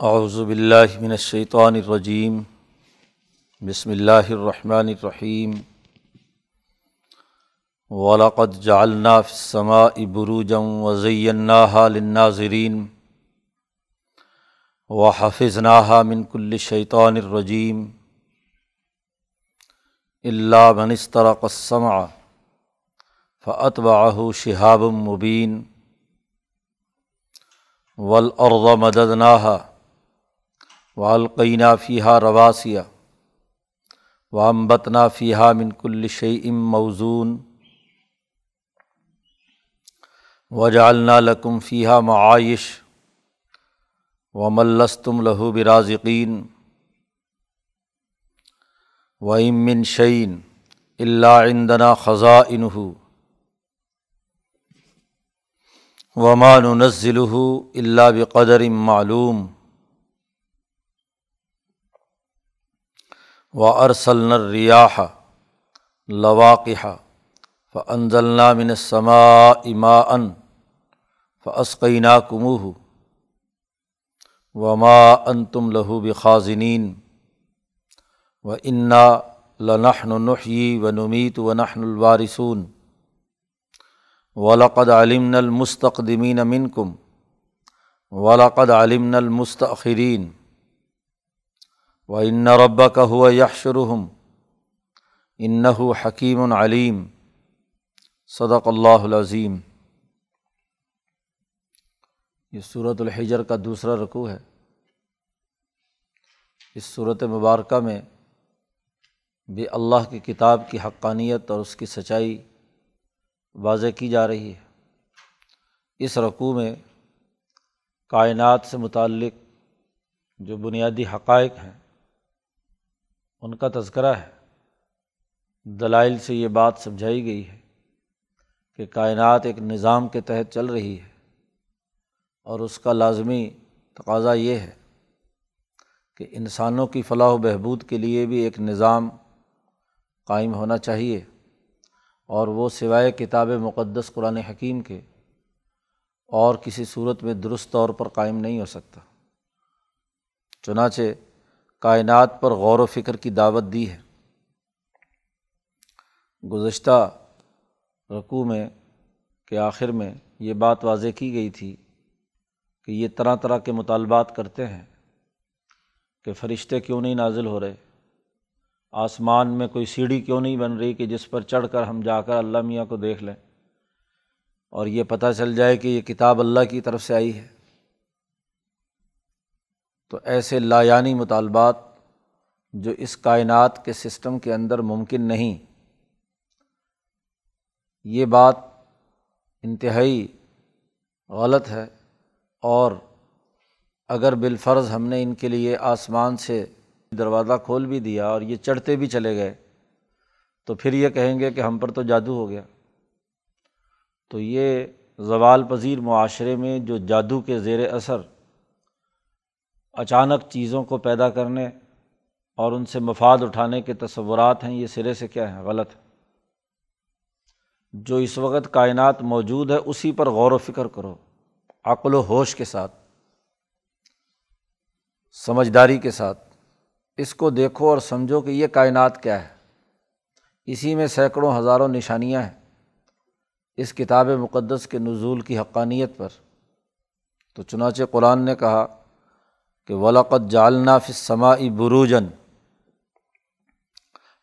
اعوذ باللہ من الشیطان الرجیم، بسم اللہ الرحمن الرحیم ولاقد جعلنا فی السماء بروجا وزیناها للناظرین، وحفظناها من كل شیطان الرجیم اللہ من استرق السمع فاتبعه شهاب مبین، والارض مددناها والقینہ فیحہ رواسیہ وامبتنا فیحہ من کل شعیم موزون وجالنا لکم فیحہ معائش و ملستم لہو برازقین و امن شعین اللہ عندنا خزاں انہ ومان نزل اللہ بقدر معلوم و ارسل ریاح لواقہ فنزلنا من ثما اما ان فسقینہ کموہ وما ان تم لہو بخاذنین و انا لنحن نحیی و نمیت و نحن الوارثون ولقد علمن المستقدمین منکم ولقد علمن المستأخرین و ان ربا کا ہوا یکشرحم انّ ان کا تذکرہ ہے۔ دلائل سے یہ بات سمجھائی گئی ہے کہ کائنات ایک نظام کے تحت چل رہی ہے اور اس کا لازمی تقاضا یہ ہے کہ انسانوں کی فلاح و بہبود کے لیے بھی ایک نظام قائم ہونا چاہیے اور وہ سوائے کتاب مقدس قرآن حکیم کے اور کسی صورت میں درست طور پر قائم نہیں ہو سکتا۔ چنانچہ کائنات پر غور و فکر کی دعوت دی ہے۔ گزشتہ رقوع میں کے آخر میں یہ بات واضح کی گئی تھی کہ یہ طرح طرح کے مطالبات کرتے ہیں کہ فرشتے کیوں نہیں نازل ہو رہے؟ آسمان میں کوئی سیڑھی کیوں نہیں بن رہی کہ جس پر چڑھ کر ہم جا کر اللہ میاں کو دیکھ لیں؟ اور یہ پتہ چل جائے کہ یہ کتاب اللہ کی طرف سے آئی ہے۔ تو ایسے لایانی مطالبات جو اس کائنات کے سسٹم کے اندر ممکن نہیں۔ یہ بات انتہائی غلط ہے اور اگر بالفرض ہم نے ان کے لیے آسمان سے دروازہ کھول بھی دیا اور یہ چڑھتے بھی چلے گئے، تو پھر یہ کہیں گے کہ ہم پر تو جادو ہو گیا۔ تو یہ زوال پذیر معاشرے میں جو جادو کے زیر اثر اچانک چیزوں کو پیدا کرنے اور ان سے مفاد اٹھانے کے تصورات ہیں، یہ سرے سے کیا ہیں؟ غلط۔ ہے جو اس وقت کائنات موجود ہے، اسی پر غور و فکر کرو، عقل و ہوش کے ساتھ، سمجھداری کے ساتھ۔ اس کو دیکھو اور سمجھو کہ یہ کائنات کیا ہے۔ اسی میں سینکڑوں ہزاروں نشانیاں ہیں۔ اس کتاب مقدس کے نزول کی حقانیت پر۔ تو چنانچہ قرآن نے کہا کہ ولاقت جالنا فسماعی بروجن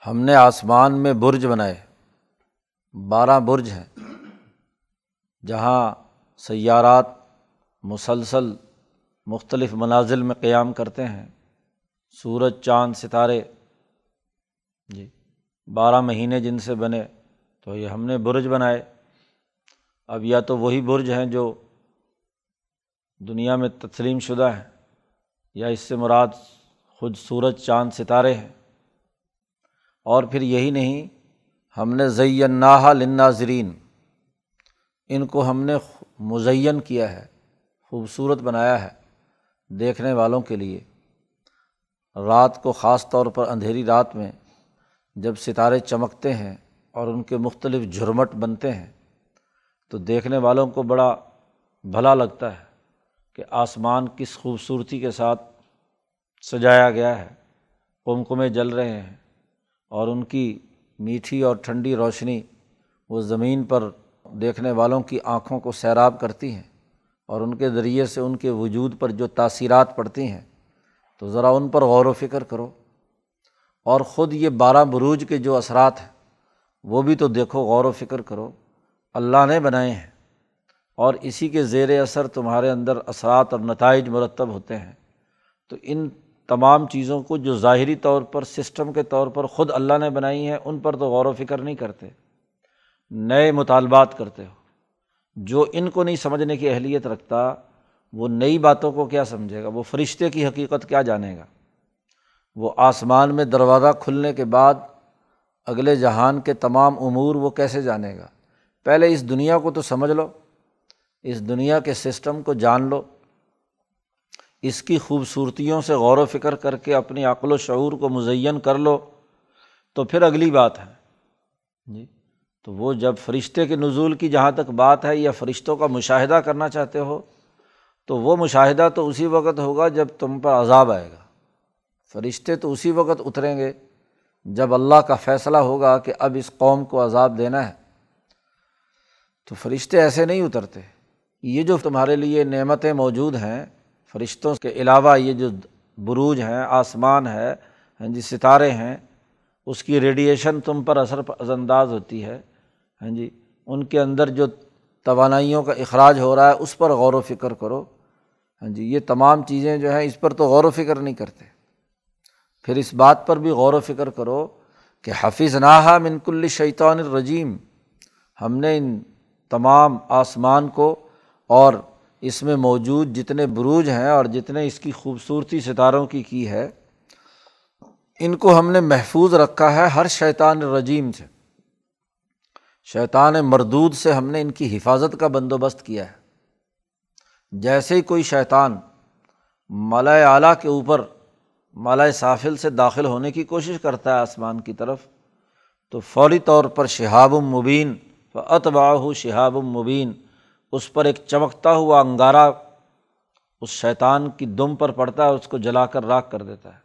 ہم نے آسمان میں برج بنائے۔ بارہ برج ہیں، جہاں سیارات، مسلسل، مختلف منازل میں قیام کرتے ہیں۔ سورج، چاند، ستارے۔ جی بارہ مہینے جن سے بنے، تو یہ ہم نے برج بنائے۔ اب یا تو وہی برج ہیں جو دنیا میں تسلیم شدہ ہیں۔ یا اس سے مراد خود سورج چاند ستارے ہیں۔ اور پھر یہی نہیں، ہم نے زیناحا لناظرین ان کو ہم نے مزین کیا ہے، خوبصورت بنایا ہے دیکھنے والوں کے لیے۔ رات کو خاص طور پر اندھیری رات میں جب ستارے چمکتے ہیں اور ان کے مختلف جھرمٹ بنتے ہیں، تو دیکھنے والوں کو بڑا بھلا لگتا ہے۔ کہ آسمان کس خوبصورتی کے ساتھ سجایا گیا ہے، کمکمے جل رہے ہیں اور ان کی میٹھی اور ٹھنڈی روشنی وہ زمین پر دیکھنے والوں کی آنکھوں کو سیراب کرتی ہیں اور ان کے ذریعے سے ان کے وجود پر جو تاثیرات پڑتی ہیں، تو ذرا ان پر غور و فکر کرو۔ اور خود یہ بارہ بروج کے جو اثرات ہیں، وہ بھی تو دیکھو، غور و فکر کرو۔ اللہ نے بنائے ہیں۔ اور اسی کے زیر اثر تمہارے اندر اثرات اور نتائج مرتب ہوتے ہیں۔ تو ان تمام چیزوں کو جو ظاہری طور پر سسٹم کے طور پر خود اللہ نے بنائی ہیں، ان پر تو غور و فکر نہیں کرتے۔ نئے مطالبات کرتے ہو۔ جو ان کو نہیں سمجھنے کی اہلیت رکھتا، وہ نئی باتوں کو کیا سمجھے گا؟ وہ فرشتے کی حقیقت کیا جانے گا؟ وہ آسمان میں دروازہ کھلنے کے بعد اگلے جہان کے تمام امور وہ کیسے جانے گا؟ پہلے اس دنیا کو تو سمجھ لو۔ اس دنیا کے سسٹم کو جان لو، اس کی خوبصورتیوں سے غور و فکر کر کے اپنی عقل و شعور کو مزین کر لو، تو پھر اگلی بات ہے۔ جی تو وہ جب فرشتے کے نزول کی جہاں تک بات ہے یا فرشتوں کا مشاہدہ کرنا چاہتے ہو، تو وہ مشاہدہ تو اسی وقت ہوگا جب تم پر عذاب آئے گا۔ فرشتے تو اسی وقت اتریں گے جب اللہ کا فیصلہ ہوگا کہ اب اس قوم کو عذاب دینا ہے۔ تو فرشتے ایسے نہیں اترتے۔ یہ جو تمہارے لیے نعمتیں موجود ہیں، فرشتوں کے علاوہ یہ جو بروج ہیں، آسمان ہے ہاں جی ستارے ہیں، اس کی ریڈیئیشن تم پر اثر انداز ہوتی ہے ہاں جی ان کے اندر جو توانائیوں کا اخراج ہو رہا ہے، اس پر غور و فکر کرو ہاں جی یہ تمام چیزیں جو ہیں، اس پر تو غور و فکر نہیں کرتے۔ پھر اس بات پر بھی غور و فکر کرو کہ حفیظ ناحا منکل شیطان الرجیم، ہم نے ان تمام آسمان کو اور اس میں موجود جتنے بروج ہیں اور جتنے اس کی خوبصورتی ستاروں کی کی ہے، ان کو ہم نے محفوظ رکھا ہے ہر شیطان رجیم سے۔ شیطان مردود سے ہم نے ان کی حفاظت کا بندوبست کیا ہے۔ جیسے ہی کوئی شیطان مالا اعلیٰ کے اوپر مالا سافل سے داخل ہونے کی کوشش کرتا ہے آسمان کی طرف، تو فوری طور پر شہاب المبین و اتباہ شہاب المبین اس پر ایک چمکتا ہوا انگارہ اس شیطان کی دم پر پڑتا ہے اس کو جلا کر راکھ کر دیتا ہے۔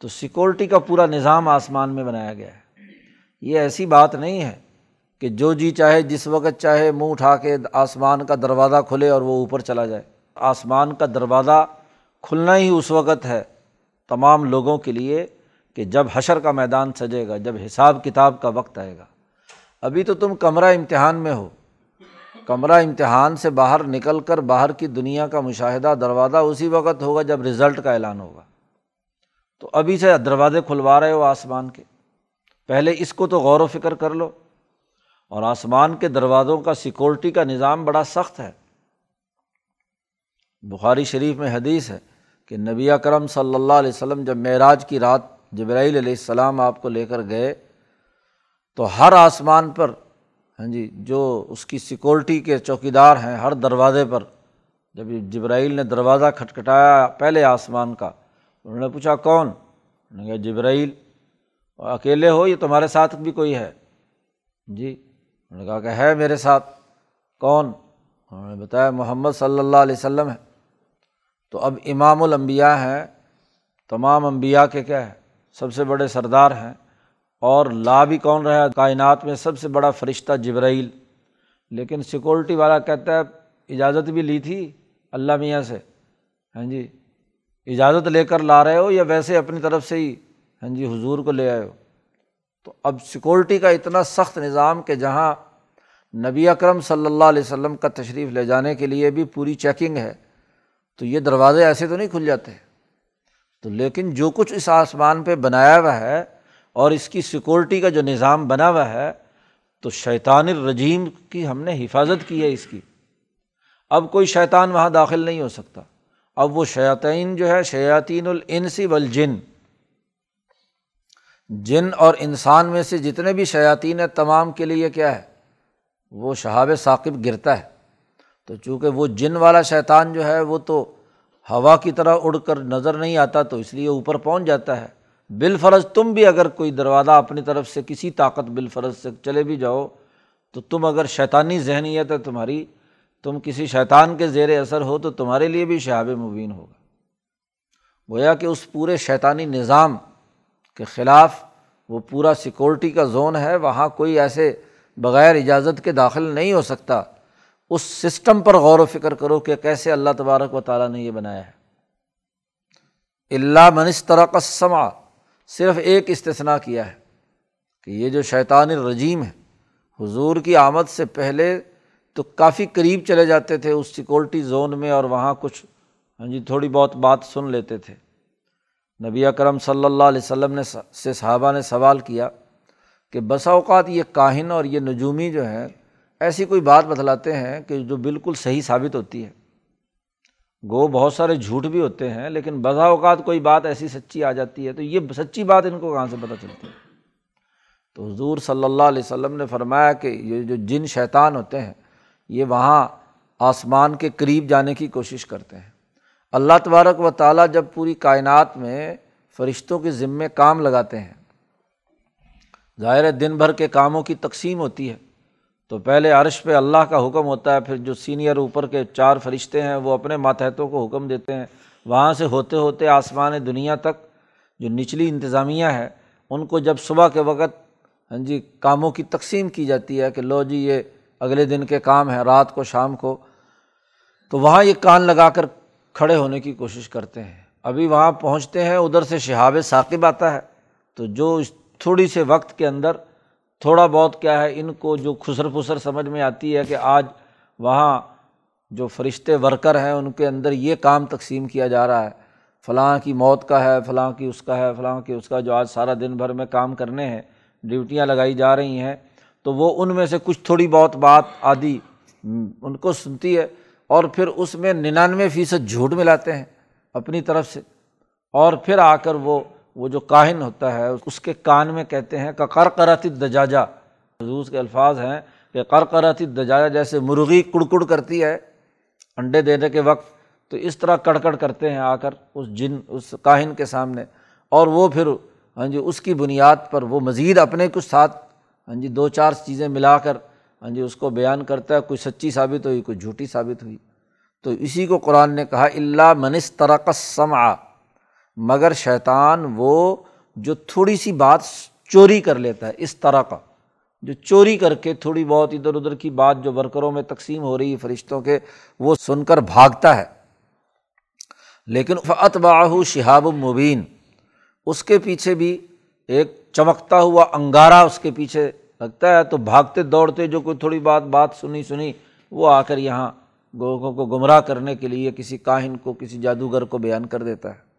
تو سیکورٹی کا پورا نظام آسمان میں بنایا گیا ہے۔ یہ ایسی بات نہیں ہے کہ جو جی چاہے، جس وقت چاہے منہ اٹھا کے آسمان کا دروازہ کھلے اور وہ اوپر چلا جائے۔ آسمان کا دروازہ کھلنا ہی اس وقت ہے تمام لوگوں کے لیے کہ جب حشر کا میدان سجے گا، جب حساب کتاب کا وقت آئے گا۔ ابھی تو تم کمرہ امتحان میں ہو۔ کمرہ امتحان سے باہر نکل کر باہر کی دنیا کا مشاہدہ دروازہ اسی وقت ہوگا جب رزلٹ کا اعلان ہوگا۔ تو ابھی سے دروازے کھلوا رہے ہو آسمان کے۔ پہلے اس کو تو غور و فکر کر لو۔ اور آسمان کے دروازوں کا سیکورٹی کا نظام بڑا سخت ہے۔ بخاری شریف میں حدیث ہے کہ نبی اکرم صلی اللہ علیہ وسلم جب معراج کی رات جبرائیل علیہ السلام آپ کو لے کر گئے تو ہر آسمان پر ہاں جی جو اس کی سیکورٹی کے چوکیدار ہیں ہر دروازے پر، جب جبرائیل نے دروازہ کھٹکھٹایا پہلے آسمان کا، انہوں نے پوچھا کون؟ انہوں نے کہا جبرائیل۔ اکیلے ہو، یہ تمہارے ساتھ بھی کوئی ہے؟ جی انہوں نے کہا کہ ہے میرے ساتھ۔ کون؟ انہوں نے بتایا محمد صلی اللہ علیہ وسلم ہے۔ تو اب امام الانبیاء ہیں، تمام انبیاء کے کیا ہے سب سے بڑے سردار ہیں۔ اور لا بھی کون رہا کائنات میں سب سے بڑا فرشتہ جبرائیل۔ لیکن سیکورٹی والا کہتا ہے، اجازت بھی لی تھی اللہ میاں سے۔ ہاں جی اجازت لے کر لا رہے ہو یا ویسے اپنی طرف سے ہی ہاں جی حضور کو لے آئے ہو۔ تو اب سیکورٹی کا اتنا سخت نظام کہ جہاں نبی اکرم صلی اللہ علیہ وسلم کا تشریف لے جانے کے لیے بھی پوری چیکنگ ہے، تو یہ دروازے ایسے تو نہیں کھل جاتے۔ تو لیکن جو کچھ اس آسمان پہ بنایا ہوا ہے اور اس کی سیکورٹی کا جو نظام بنا ہوا ہے، تو شیطان الرجیم کی ہم نے حفاظت کی ہے اس کی۔ اب کوئی شیطان وہاں داخل نہیں ہو سکتا۔ اب وہ شیاطین جو ہے، شیاطین الانسی والجن۔ جن اور انسان میں سے جتنے بھی شیاطین ہیں، تمام کے لیے کیا ہے؟ وہ شہاب ثاقب گرتا ہے۔ تو چونکہ وہ جن والا شیطان جو ہے، وہ تو ہوا کی طرح اڑ کر نظر نہیں آتا، تو اس لیے اوپر پہنچ جاتا ہے۔ بالفرض تم بھی اگر کوئی دروازہ اپنی طرف سے کسی طاقت بالفرض سے چلے بھی جاؤ، تو تم اگر شیطانی ذہنیت ہے تمہاری، تم کسی شیطان کے زیر اثر ہو تو تمہارے لیے بھی شہاب مبین ہوگا۔ گویا کہ اس پورے شیطانی نظام کے خلاف وہ پورا سیکورٹی کا زون ہے، وہاں کوئی ایسے بغیر اجازت کے داخل نہیں ہو سکتا۔ اس سسٹم پر غور و فکر کرو کہ کیسے اللہ تبارک و تعالیٰ نے یہ بنایا ہے۔ اللہ منسترا کا سما صرف ایک استثنا کیا ہے کہ یہ جو شیطان الرجیم ہے، حضور کی آمد سے پہلے تو کافی قریب چلے جاتے تھے اس سیکورٹی زون میں اور وہاں کچھ ہاں جی تھوڑی بہت بات سن لیتے تھے۔ نبی اکرم صلی اللہ علیہ وسلم نے سے صحابہ نے سوال کیا کہ بسا اوقات یہ کاہن اور یہ نجومی جو ہے ایسی کوئی بات بتلاتے ہیں کہ جو بالکل صحیح ثابت ہوتی ہے؟ گو بہت سارے جھوٹ بھی ہوتے ہیں، لیکن بسا اوقات کوئی بات ایسی سچی آ جاتی ہے تو یہ سچی بات ان کو کہاں سے پتہ چلتی ہے؟ تو حضور صلی اللہ علیہ وسلم نے فرمایا کہ یہ جو جن شیطان ہوتے ہیں، یہ وہاں آسمان کے قریب جانے کی کوشش کرتے ہیں۔ اللہ تبارک و تعالیٰ جب پوری کائنات میں فرشتوں کے ذمے کام لگاتے ہیں، ظاہر دن بھر کے کاموں کی تقسیم ہوتی ہے۔ تو پہلے عرش پہ اللہ کا حکم ہوتا ہے، پھر جو سینئر اوپر کے چار فرشتے ہیں، وہ اپنے ماتحتوں کو حکم دیتے ہیں۔ وہاں سے ہوتے ہوتے آسمان دنیا تک جو نچلی انتظامیہ ہے، ان کو جب صبح کے وقت ہاں جی کاموں کی تقسیم کی جاتی ہے کہ لو جی یہ اگلے دن کے کام ہیں، رات کو، شام کو، تو وہاں یہ کان لگا کر کھڑے ہونے کی کوشش کرتے ہیں۔ ابھی وہاں پہنچتے ہیں، ادھر سے شہاب ثاقب آتا ہے۔ تو جو تھوڑی سے وقت کے اندر تھوڑا بہت کیا ہے، ان کو جو خسر پھسر سمجھ میں آتی ہے کہ آج وہاں جو فرشتے ورکر ہیں، ان کے اندر یہ کام تقسیم کیا جا رہا ہے۔ فلاں کی موت کا ہے، فلاں کی اس کا ہے، فلاں کی اس کا، جو آج سارا دن بھر میں کام کرنے ہیں، ڈیوٹیاں لگائی جا رہی ہیں۔ تو وہ ان میں سے کچھ تھوڑی بہت بات آدھی ان کو سنتی ہے اور پھر اس میں ننانوے فیصد جھوٹ ملاتے ہیں اپنی طرف سے۔ اور پھر آ کر وہ وہ جو کاہن ہوتا ہے، اس کے کان میں کہتے ہیں کہ کرکرت دجاجا حضوظ کے الفاظ ہیں کہ کرکرت دجاجا جیسے مرغی کڑکڑ کرتی ہے انڈے دینے کے وقت، تو اس طرح کڑکڑ کرتے ہیں آ کر اس جن، اس کاہن کے سامنے۔ اور وہ پھر ہاں جی اس کی بنیاد پر وہ مزید اپنے کچھ ساتھ ہاں جی دو چار چیزیں ملا کر ہاں جی اس کو بیان کرتا ہے۔ کوئی سچی ثابت ہوئی، کوئی جھوٹی ثابت ہوئی۔ تو اسی کو قرآن نے کہا اللہ منس ترقس سما مگر شیطان وہ جو تھوڑی سی بات چوری کر لیتا ہے، اس طرح کا۔ جو چوری کر کے تھوڑی بہت ادھر ادھر کی بات جو ورکروں میں تقسیم ہو رہی ہے فرشتوں کے، وہ سن کر بھاگتا ہے۔ لیکن فعت باہو شہاب المبین اس کے پیچھے بھی ایک چمکتا ہوا انگارا اس کے پیچھے لگتا ہے۔ تو بھاگتے دوڑتے جو کوئی تھوڑی بات بات سنی سنی، وہ آ کر یہاں گوگوں کو گمراہ کرنے کے لیے کسی کاہن کو، کسی جادوگر کو بیان کر دیتا ہے۔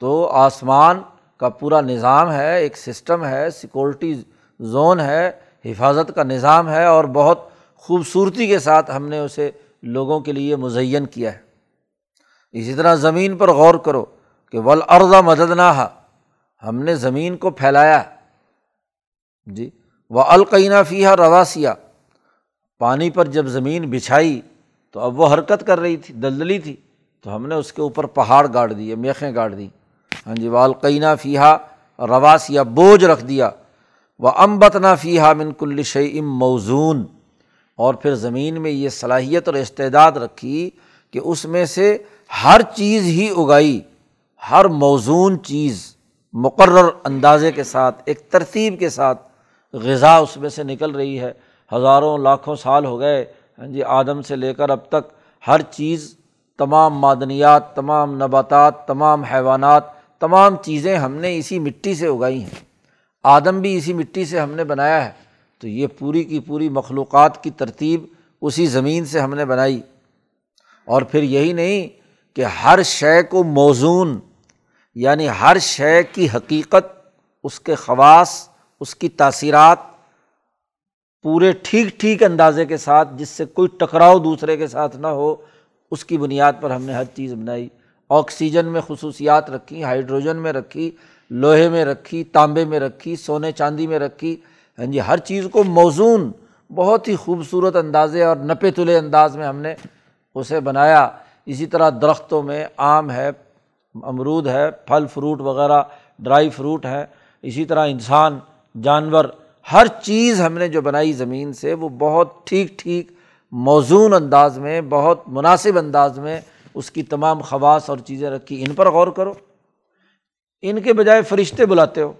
تو آسمان کا پورا نظام ہے، ایک سسٹم ہے، سیکورٹی زون ہے، حفاظت کا نظام ہے اور بہت خوبصورتی کے ساتھ ہم نے اسے لوگوں کے لیے مزین کیا ہے۔ اسی طرح زمین پر غور کرو کہ ول ارضا مدد نہ ہم نے زمین کو پھیلایا جی وہ القینہ فیحہ رواسیہ پانی پر جب زمین بچھائی تو اب وہ حرکت کر رہی تھی، دلدلی تھی۔ تو ہم نے اس کے اوپر پہاڑ گاڑ دیے، میخیں گاڑ دی ہاں جی والقینہ فیحہ رواسیہ بوجھ رکھ دیا۔ وہ امبت نہ فیحہ من شعیم موزون۔ اور پھر زمین میں یہ صلاحیت اور استعداد رکھی کہ اس میں سے ہر چیز ہی اگائی، ہر موزون چیز مقرر اندازے کے ساتھ، ایک ترتیب کے ساتھ غذا اس میں سے نکل رہی ہے۔ ہزاروں، لاکھوں سال ہو گئے ہاں جی آدم سے لے کر اب تک ہر چیز، تمام معدنیات، تمام نباتات، تمام حیوانات تمام چیزیں ہم نے اسی مٹی سے اگائی ہیں۔ آدم بھی اسی مٹی سے ہم نے بنایا ہے۔ تو یہ پوری کی پوری مخلوقات کی ترتیب اسی زمین سے ہم نے بنائی۔ اور پھر یہی نہیں کہ ہر شے کو موزون یعنی ہر شے کی حقیقت، اس کے خواص، اس کی تاثیرات پورے ٹھیک ٹھیک اندازے کے ساتھ، جس سے کوئی ٹکراؤ دوسرے کے ساتھ نہ ہو، اس کی بنیاد پر ہم نے ہر چیز بنائی۔ آکسیجن میں خصوصیات رکھی، ہائیڈروجن میں رکھی، لوہے میں رکھی، تانبے میں رکھی، سونے چاندی میں رکھی۔ ہاں جی ہر چیز کو موزون، بہت ہی خوبصورت اندازے اور نپے تلے انداز میں ہم نے اسے بنایا۔ اسی طرح درختوں میں آم ہے، امرود ہے، پھل، فروٹ وغیرہ، ڈرائی فروٹ ہے اسی طرح انسان، جانور، ہر چیز ہم نے جو بنائی زمین سے، وہ بہت ٹھیک ٹھیک موزون انداز میں، بہت مناسب انداز میں اس کی تمام خواص اور چیزیں رکھی ان پر غور کرو۔ ان کے بجائے فرشتے بلاتے ہو۔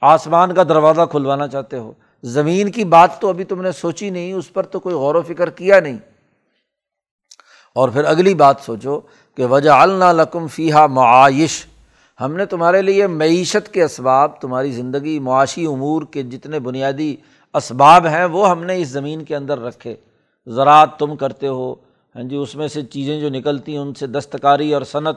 آسمان کا دروازہ کھلوانا چاہتے ہو۔ زمین کی بات تو ابھی تم نے سوچی نہیں، اس پر تو کوئی غور و فکر کیا نہیں۔ اور پھر اگلی بات سوچو کہ وجہ الکم فیحہ معائش ہم نے تمہارے لیے معیشت کے اسباب، تمہاری زندگی، معاشی امور کے جتنے بنیادی اسباب ہیں، وہ ہم نے اس زمین کے اندر رکھے۔ زراعت تم کرتے ہو ہاں جی اس میں سے چیزیں جو نکلتی ہیں، ان سے دستکاری اور صنعت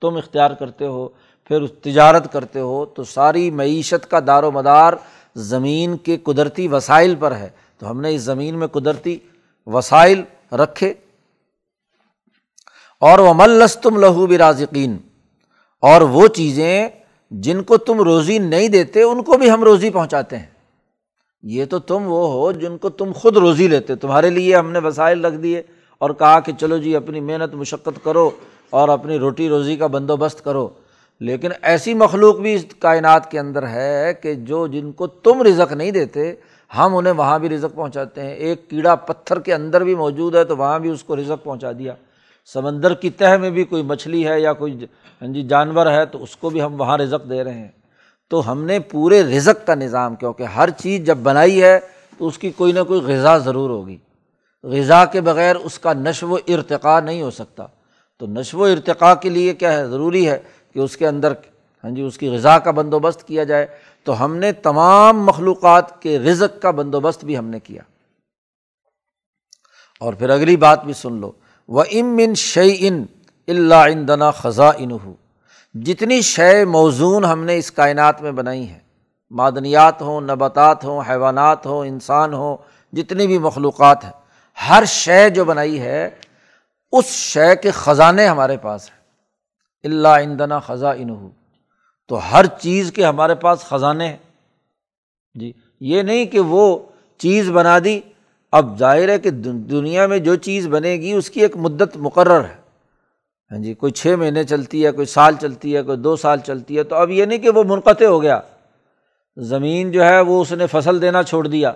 تم اختیار کرتے ہو، پھر تجارت کرتے ہو، تو ساری معیشت کا دار و مدار زمین کے قدرتی وسائل پر ہے۔ تو ہم نے اس زمین میں قدرتی وسائل رکھے۔ اور وہ ملس تم لہو برازقین اور وہ چیزیں جن کو تم روزی نہیں دیتے، ان کو بھی ہم روزی پہنچاتے ہیں۔ یہ تو تم وہ ہو جن کو تم خود روزی لیتے، تمہارے لیے ہم نے وسائل رکھ دیے۔ اور کہا کہ چلو جی اپنی محنت، مشقت کرو اور اپنی روٹی روزی کا بندوبست کرو۔ لیکن ایسی مخلوق بھی اس کائنات کے اندر ہے کہ جو جن کو تم رزق نہیں دیتے، ہم انہیں وہاں بھی رزق پہنچاتے ہیں۔ ایک کیڑا پتھر کے اندر بھی موجود ہے تو وہاں بھی اس کو رزق پہنچا دیا۔ سمندر کی تہ میں بھی کوئی مچھلی ہے یا کوئی ہاں جی جانور ہے تو اس کو بھی ہم وہاں رزق دے رہے ہیں۔ تو ہم نے پورے رزق کا نظام، کیونکہ ہر چیز جب بنائی ہے تو اس کی کوئی نہ کوئی غذا ضرور ہوگی۔ غذا کے بغیر اس کا نشو و ارتقاء نہیں ہو سکتا۔ تو نشو و ارتقاء کے لیے کیا ہے؟ ضروری ہے کہ اس کے اندر ہاں جی اس کی غذا کا بندوبست کیا جائے۔ تو ہم نے تمام مخلوقات کے رزق کا بندوبست بھی ہم نے کیا۔ اور پھر اگلی بات بھی سن لو۔ وہ ام شعی ان اللہ دنا خزاں ان ہو جتنی شے موزون ہم نے اس کائنات میں بنائی ہیں، معدنیات ہوں، نباتات ہوں، حیوانات ہوں، انسان ہوں، جتنی بھی مخلوقات ہیں ہر شے جو بنائی ہے، اس شے کے خزانے ہمارے پاس ہیں۔ اللہ اندنا خزاں ان تو ہر چیز کے ہمارے پاس خزانے ہیں۔ جی یہ نہیں کہ وہ چیز بنا دی۔ اب ظاہر ہے کہ دنیا میں جو چیز بنے گی، اس کی ایک مدت مقرر ہے۔ ہاں جی کوئی چھ مہینے چلتی ہے، کوئی سال چلتی ہے، کوئی دو سال چلتی ہے۔ تو اب یہ نہیں کہ وہ منقطع ہو گیا۔ زمین جو ہے، وہ اس نے فصل دینا چھوڑ دیا۔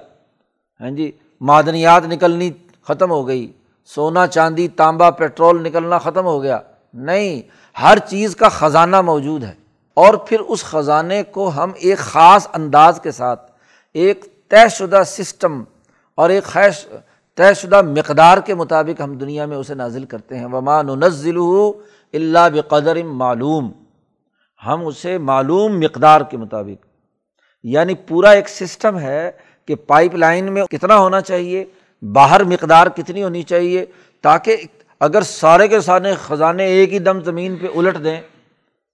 ہاں جی معدنیات نکلنی ختم ہو گئی۔ سونا، چاندی، تانبا، پیٹرول نکلنا ختم ہو گیا۔ نہیں، ہر چیز کا خزانہ موجود ہے۔ اور پھر اس خزانے کو ہم ایک خاص انداز کے ساتھ، ایک طے شدہ سسٹم اور ایک خیش، طے شدہ مقدار کے مطابق ہم دنیا میں اسے نازل کرتے ہیں۔ ومان نزل اللہ بقدر معلوم۔ ہم اسے معلوم مقدار کے مطابق یعنی پورا ایک سسٹم ہے کہ پائپ لائن میں کتنا ہونا چاہیے۔ باہر مقدار کتنی ہونی چاہیے تاکہ اگر سارے کے سارے خزانے ایک ہی دم زمین پہ الٹ دیں،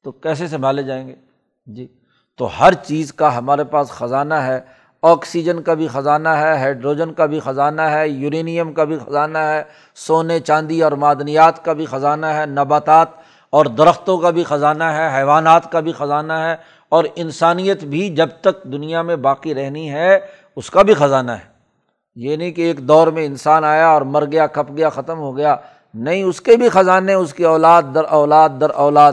تو کیسے سنبھالے جائیں گے؟ جی۔ تو ہر چیز کا ہمارے پاس خزانہ ہے، آکسیجن کا بھی خزانہ ہے، ہائیڈروجن کا بھی خزانہ ہے، یورینیم کا بھی خزانہ ہے، سونے، چاندی اور معدنیات کا بھی خزانہ ہے، نباتات اور درختوں کا بھی خزانہ ہے، حیوانات کا بھی خزانہ ہے اور انسانیت بھی جب تک دنیا میں باقی رہنی ہے، اس کا بھی خزانہ ہے۔ یہ نہیں کہ ایک دور میں انسان آیا اور مر گیا، کھپ گیا، ختم ہو گیا۔ نہیں، اس کے بھی خزانے، اس کی اولاد در اولاد در اولاد۔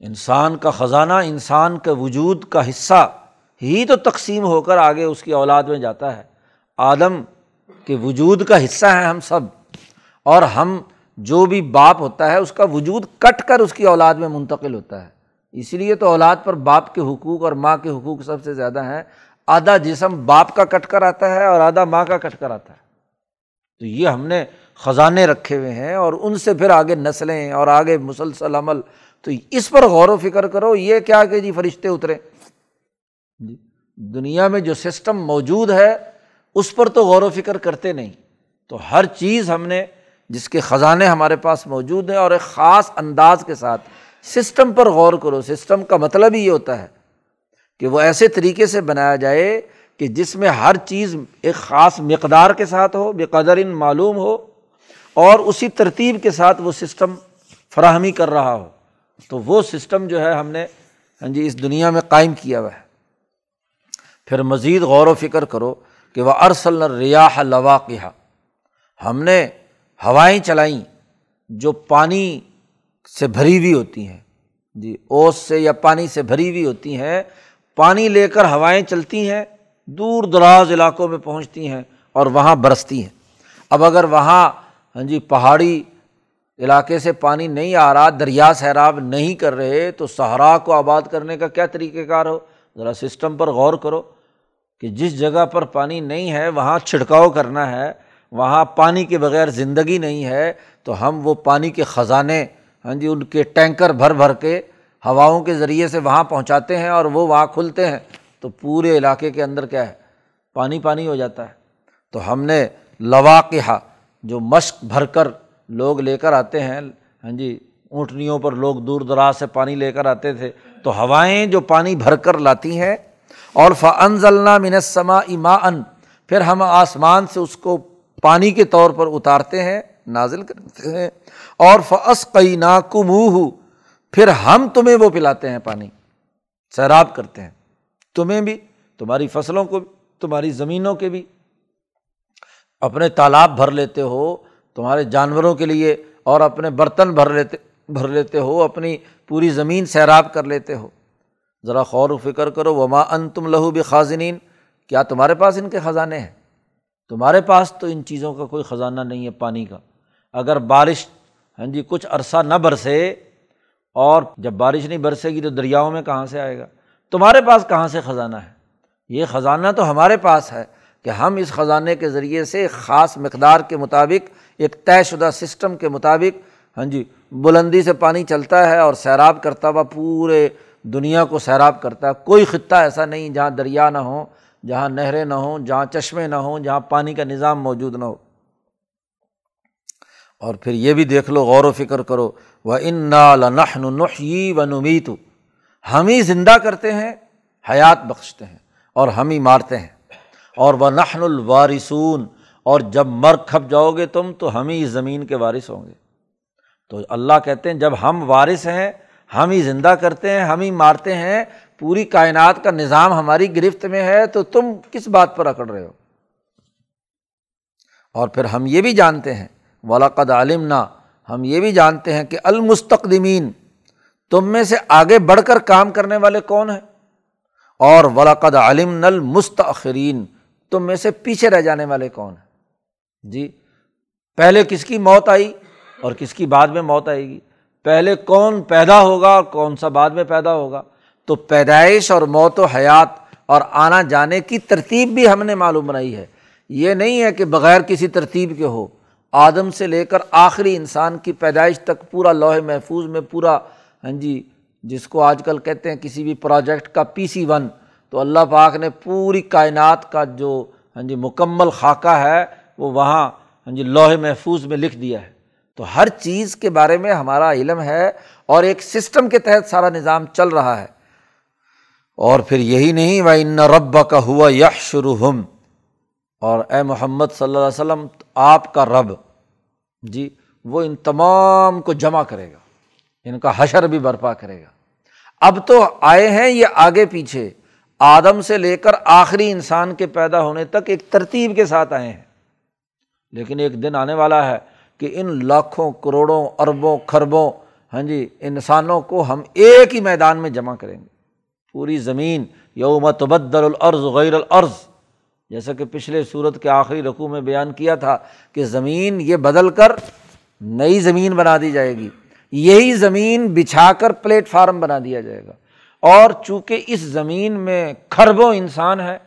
انسان کا خزانہ انسان کے وجود کا حصہ ہی تو تقسیم ہو کر آگے اس کی اولاد میں جاتا ہے۔ آدم کے وجود کا حصہ ہے ہم سب۔ اور ہم جو بھی باپ ہوتا ہے، اس کا وجود کٹ کر اس کی اولاد میں منتقل ہوتا ہے۔ اسی لیے تو اولاد پر باپ کے حقوق اور ماں کے حقوق سب سے زیادہ ہیں۔ آدھا جسم باپ کا کٹ کر آتا ہے اور آدھا ماں کا کٹ کر آتا ہے۔ تو یہ ہم نے خزانے رکھے ہوئے ہیں اور ان سے پھر آگے نسلیں اور آگے مسلسل عمل۔ تو اس پر غور و فکر کرو، یہ کیا کہ جی فرشتے اترے۔ جی دنیا میں جو سسٹم موجود ہے، اس پر تو غور و فکر کرتے نہیں۔ تو ہر چیز ہم نے، جس کے خزانے ہمارے پاس موجود ہیں اور ایک خاص انداز کے ساتھ، سسٹم پر غور کرو۔ سسٹم کا مطلب ہی یہ ہوتا ہے کہ وہ ایسے طریقے سے بنایا جائے کہ جس میں ہر چیز ایک خاص مقدار کے ساتھ ہو بے قدر معلوم ہو، اور اسی ترتیب کے ساتھ وہ سسٹم فراہمی کر رہا ہو۔ تو وہ سسٹم جو ہے ہم نے ہاں جی اس دنیا میں قائم کیا ہوا ہے۔ پھر مزید غور و فکر کرو کہ وہ ارسل ریاح لوا کہا ہم نے ہوائیں چلائیں جو پانی سے بھری ہوئی ہوتی ہیں۔ جی اوس سے یا پانی سے بھری ہوئی ہوتی ہیں پانی لے کر ہوائیں چلتی ہیں، دور دراز علاقوں میں پہنچتی ہیں اور وہاں برستی ہیں۔ اب اگر وہاں ہاں جی پہاڑی علاقے سے پانی نہیں آ رہا، دریا سیراب نہیں کر رہے، تو صحرا کو آباد کرنے کا کیا طریقہ کار ہو؟ ذرا سسٹم پر غور کرو کہ جس جگہ پر پانی نہیں ہے، وہاں چھڑکاؤ کرنا ہے، وہاں پانی کے بغیر زندگی نہیں ہے، تو ہم وہ پانی کے خزانے ہاں جی ان کے ٹینکر بھر بھر کے ہواؤں کے ذریعے سے وہاں پہنچاتے ہیں اور وہ وہاں کھلتے ہیں، تو پورے علاقے کے اندر کیا ہے؟ پانی پانی ہو جاتا ہے۔ تو ہم نے لواقہ جو مشق بھر کر لوگ لے کر آتے ہیں ہاں جی اونٹنیوں پر لوگ دور دراز سے پانی لے کر آتے تھے، تو ہوائیں جو پانی بھر کر لاتی ہیں، اور فن ضلع منسما اما ان پھر ہم آسمان سے اس کو پانی کے طور پر اتارتے ہیں، نازل کرتے ہیں، اور فعص قئی نا پھر ہم تمہیں وہ پلاتے ہیں پانی، سیراب کرتے ہیں۔ تمہیں بھی، تمہاری فصلوں کو بھی، تمہاری زمینوں کے بھی۔ اپنے تالاب بھر لیتے ہو، تمہارے جانوروں کے لیے اور اپنے برتن بھر لیتے بھر لیتے ہو، اپنی پوری زمین سیراب کر لیتے ہو۔ ذرا غور و فکر کرو، وما ان تم لہو بھی خاصنین کیا تمہارے پاس ان کے خزانے ہیں؟ تمہارے پاس تو ان چیزوں کا کوئی خزانہ نہیں ہے پانی کا۔ اگر بارش ہاں جی کچھ عرصہ نہ برسے اور جب بارش نہیں برسے گی تو دریاؤں میں کہاں سے آئے گا؟ تمہارے پاس کہاں سے خزانہ ہے؟ یہ خزانہ تو ہمارے پاس ہے کہ ہم اس خزانے کے ذریعے سے خاص مقدار کے مطابق، ایک طے شدہ سسٹم کے مطابق ہاں جی بلندی سے پانی چلتا ہے اور سیراب کرتا ہوا پورے دنیا کو سیراب کرتا ہے۔ کوئی خطہ ایسا نہیں جہاں دریا نہ ہوں جہاں نہریں نہ ہوں، جہاں چشمے نہ ہوں، جہاں پانی کا نظام موجود نہ ہو۔ اور پھر یہ بھی دیکھ لو، غور و فکر کرو وہ ان نحی و نمیت ہم ہی زندہ کرتے ہیں، حیات بخشتے ہیں اور ہم ہی مارتے ہیں۔ اور وہ نحن الوارثون۔ اور جب مر کھپ جاؤ گے تم، تو ہم ہی زمین کے وارث ہوں گے۔ تو اللہ کہتے ہیں، جب ہم وارث ہیں، ہم ہی زندہ کرتے ہیں، ہم ہی مارتے ہیں، پوری کائنات کا نظام ہماری گرفت میں ہے، تو تم کس بات پر اکڑ رہے ہو؟ اور پھر ہم یہ بھی جانتے ہیں ولاقد عالم نا ہم یہ بھی جانتے ہیں کہ المستقدمین، تم میں سے آگے بڑھ کر کام کرنے والے کون ہیں؟ اور ولاقد عالم نل مستقرین تم میں سے پیچھے رہ جانے والے کون ہیں؟ جی پہلے کس کی موت آئی اور کس کی بعد میں موت آئے گی؟ پہلے کون پیدا ہوگا اور کون سا بعد میں پیدا ہوگا؟ تو پیدائش اور موت و حیات اور آنا جانے کی ترتیب بھی ہم نے معلوم بنائی ہے۔ یہ نہیں ہے کہ بغیر کسی ترتیب کے ہو۔ آدم سے لے کر آخری انسان کی پیدائش تک پورا لوہے محفوظ میں پورا ہاں جی جس کو آج کل کہتے ہیں کسی بھی پروجیکٹ کا پی سی ون۔ تو اللہ پاک نے پوری کائنات کا جو ہاں جی مکمل خاکہ ہے، وہ وہاں ہاں جی لوہے محفوظ میں لکھ دیا ہے۔ تو ہر چیز کے بارے میں ہمارا علم ہے اور ایک سسٹم کے تحت سارا نظام چل رہا ہے۔ اور پھر یہی نہیں وہ ان رب کا ہوا یش شروع اور اے محمد صلی اللہ علیہ وسلم، آپ کا رب جی وہ ان تمام کو جمع کرے گا۔ ان کا حشر بھی برپا کرے گا۔ اب تو آئے ہیں یہ آگے پیچھے۔ آدم سے لے کر آخری انسان کے پیدا ہونے تک ایک ترتیب کے ساتھ آئے ہیں۔ لیکن ایک دن آنے والا ہے کہ ان لاکھوں، کروڑوں، اربوں خربوں ہاں جی انسانوں کو ہم ایک ہی میدان میں جمع کریں گے۔ پوری زمین، یوم تبدل العرض غیر العرض جیسا کہ پچھلے صورت کے آخری رقوع میں بیان کیا تھا کہ زمین یہ بدل کر نئی زمین بنا دی جائے گی۔ یہی زمین بچھا کر پلیٹ فارم بنا دیا جائے گا۔ اور چونکہ اس زمین میں کھربوں انسان ہے،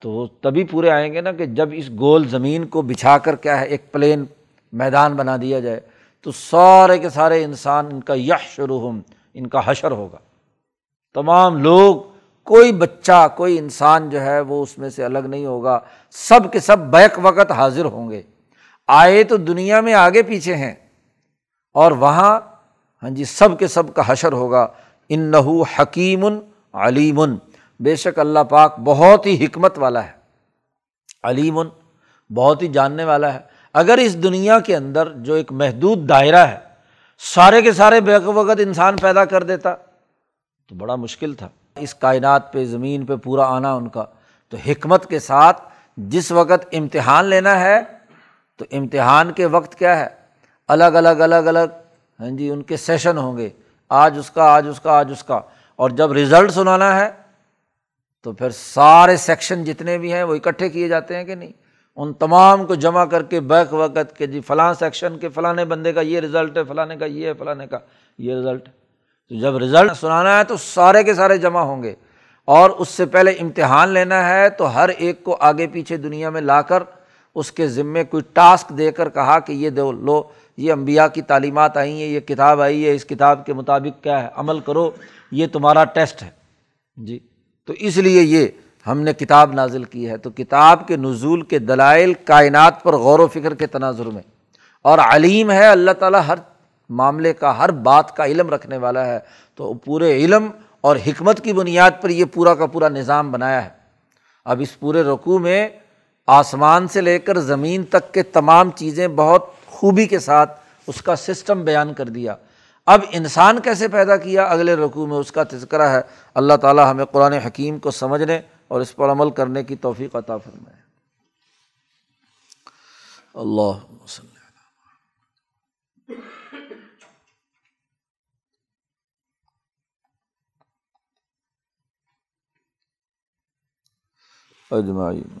تو تبھی پورے آئیں گے نا کہ جب اس گول زمین کو بچھا کر کیا ہے، ایک پلین میدان بنا دیا جائے، تو سارے کے سارے انسان ان کا یش شروع ان کا حشر ہوگا۔ تمام لوگ کوئی بچہ، کوئی انسان جو ہے وہ اس میں سے الگ نہیں ہوگا۔ سب کے سب بیک وقت حاضر ہوں گے۔ آئے تو دنیا میں آگے پیچھے ہیں۔ اور وہاں ہاں جی سب کے سب کا حشر ہوگا۔ ان نحو حکیم علیم۔ بے شک اللہ پاک بہت ہی حکمت والا ہے۔ علیم، بہت ہی جاننے والا ہے۔ اگر اس دنیا کے اندر جو ایک محدود دائرہ ہے، سارے کے سارے بیک وقت انسان پیدا کر دیتا، تو بڑا مشکل تھا۔ اس کائنات پہ، زمین پہ پورا آنا ان کا۔ تو حکمت کے ساتھ جس وقت امتحان لینا ہے، تو امتحان کے وقت کیا ہے؟ الگ الگ الگ الگ ہاں جی ان کے سیشن ہوں گے۔ آج اس کا، آج اس کا، آج اس کا۔ اور جب رزلٹ سنانا ہے، تو پھر سارے سیکشن جتنے بھی ہیں، وہ اکٹھے کیے جاتے ہیں کہ نہیں؟ ان تمام کو جمع کر کے بیک وقت کے جی فلاں سیکشن کے فلاں بندے کا یہ رزلٹ ہے فلاں کا یہ ہے فلاں کا یہ رزلٹ ہے تو جب رزلٹ سنانا ہے تو سارے کے سارے جمع ہوں گے۔ اور اس سے پہلے امتحان لینا ہے تو ہر ایک کو آگے پیچھے دنیا میں لا کر اس کے ذمے کوئی ٹاسک دے کر کہا کہ یہ دو، لو، یہ امبیا کی تعلیمات آئی ہیں یہ کتاب آئی ہے، اس کتاب کے مطابق کیا ہے، عمل کرو، یہ تمہارا ٹیسٹ ہے۔ جی تو اس لیے یہ ہم نے کتاب نازل کی ہے۔ تو کتاب کے نزول کے دلائل کائنات پر غور و فکر کے تناظر میں۔ اور علیم ہے، اللہ تعالیٰ ہر معاملے کا ہر بات کا علم رکھنے والا ہے، تو پورے علم اور حکمت کی بنیاد پر یہ پورا کا پورا نظام بنایا ہے۔ اب اس پورے رقوع میں آسمان سے لے کر زمین تک کے تمام چیزیں بہت خوبی کے ساتھ اس کا سسٹم بیان کر دیا۔ اب انسان کیسے پیدا کیا اگلے رقوع میں اس کا تذکرہ ہے۔ اللہ تعالیٰ ہمیں قرآن حکیم کو سمجھنے اور اس پر عمل کرنے کی توفیق عطا فرمائے۔ اللہ اجمائی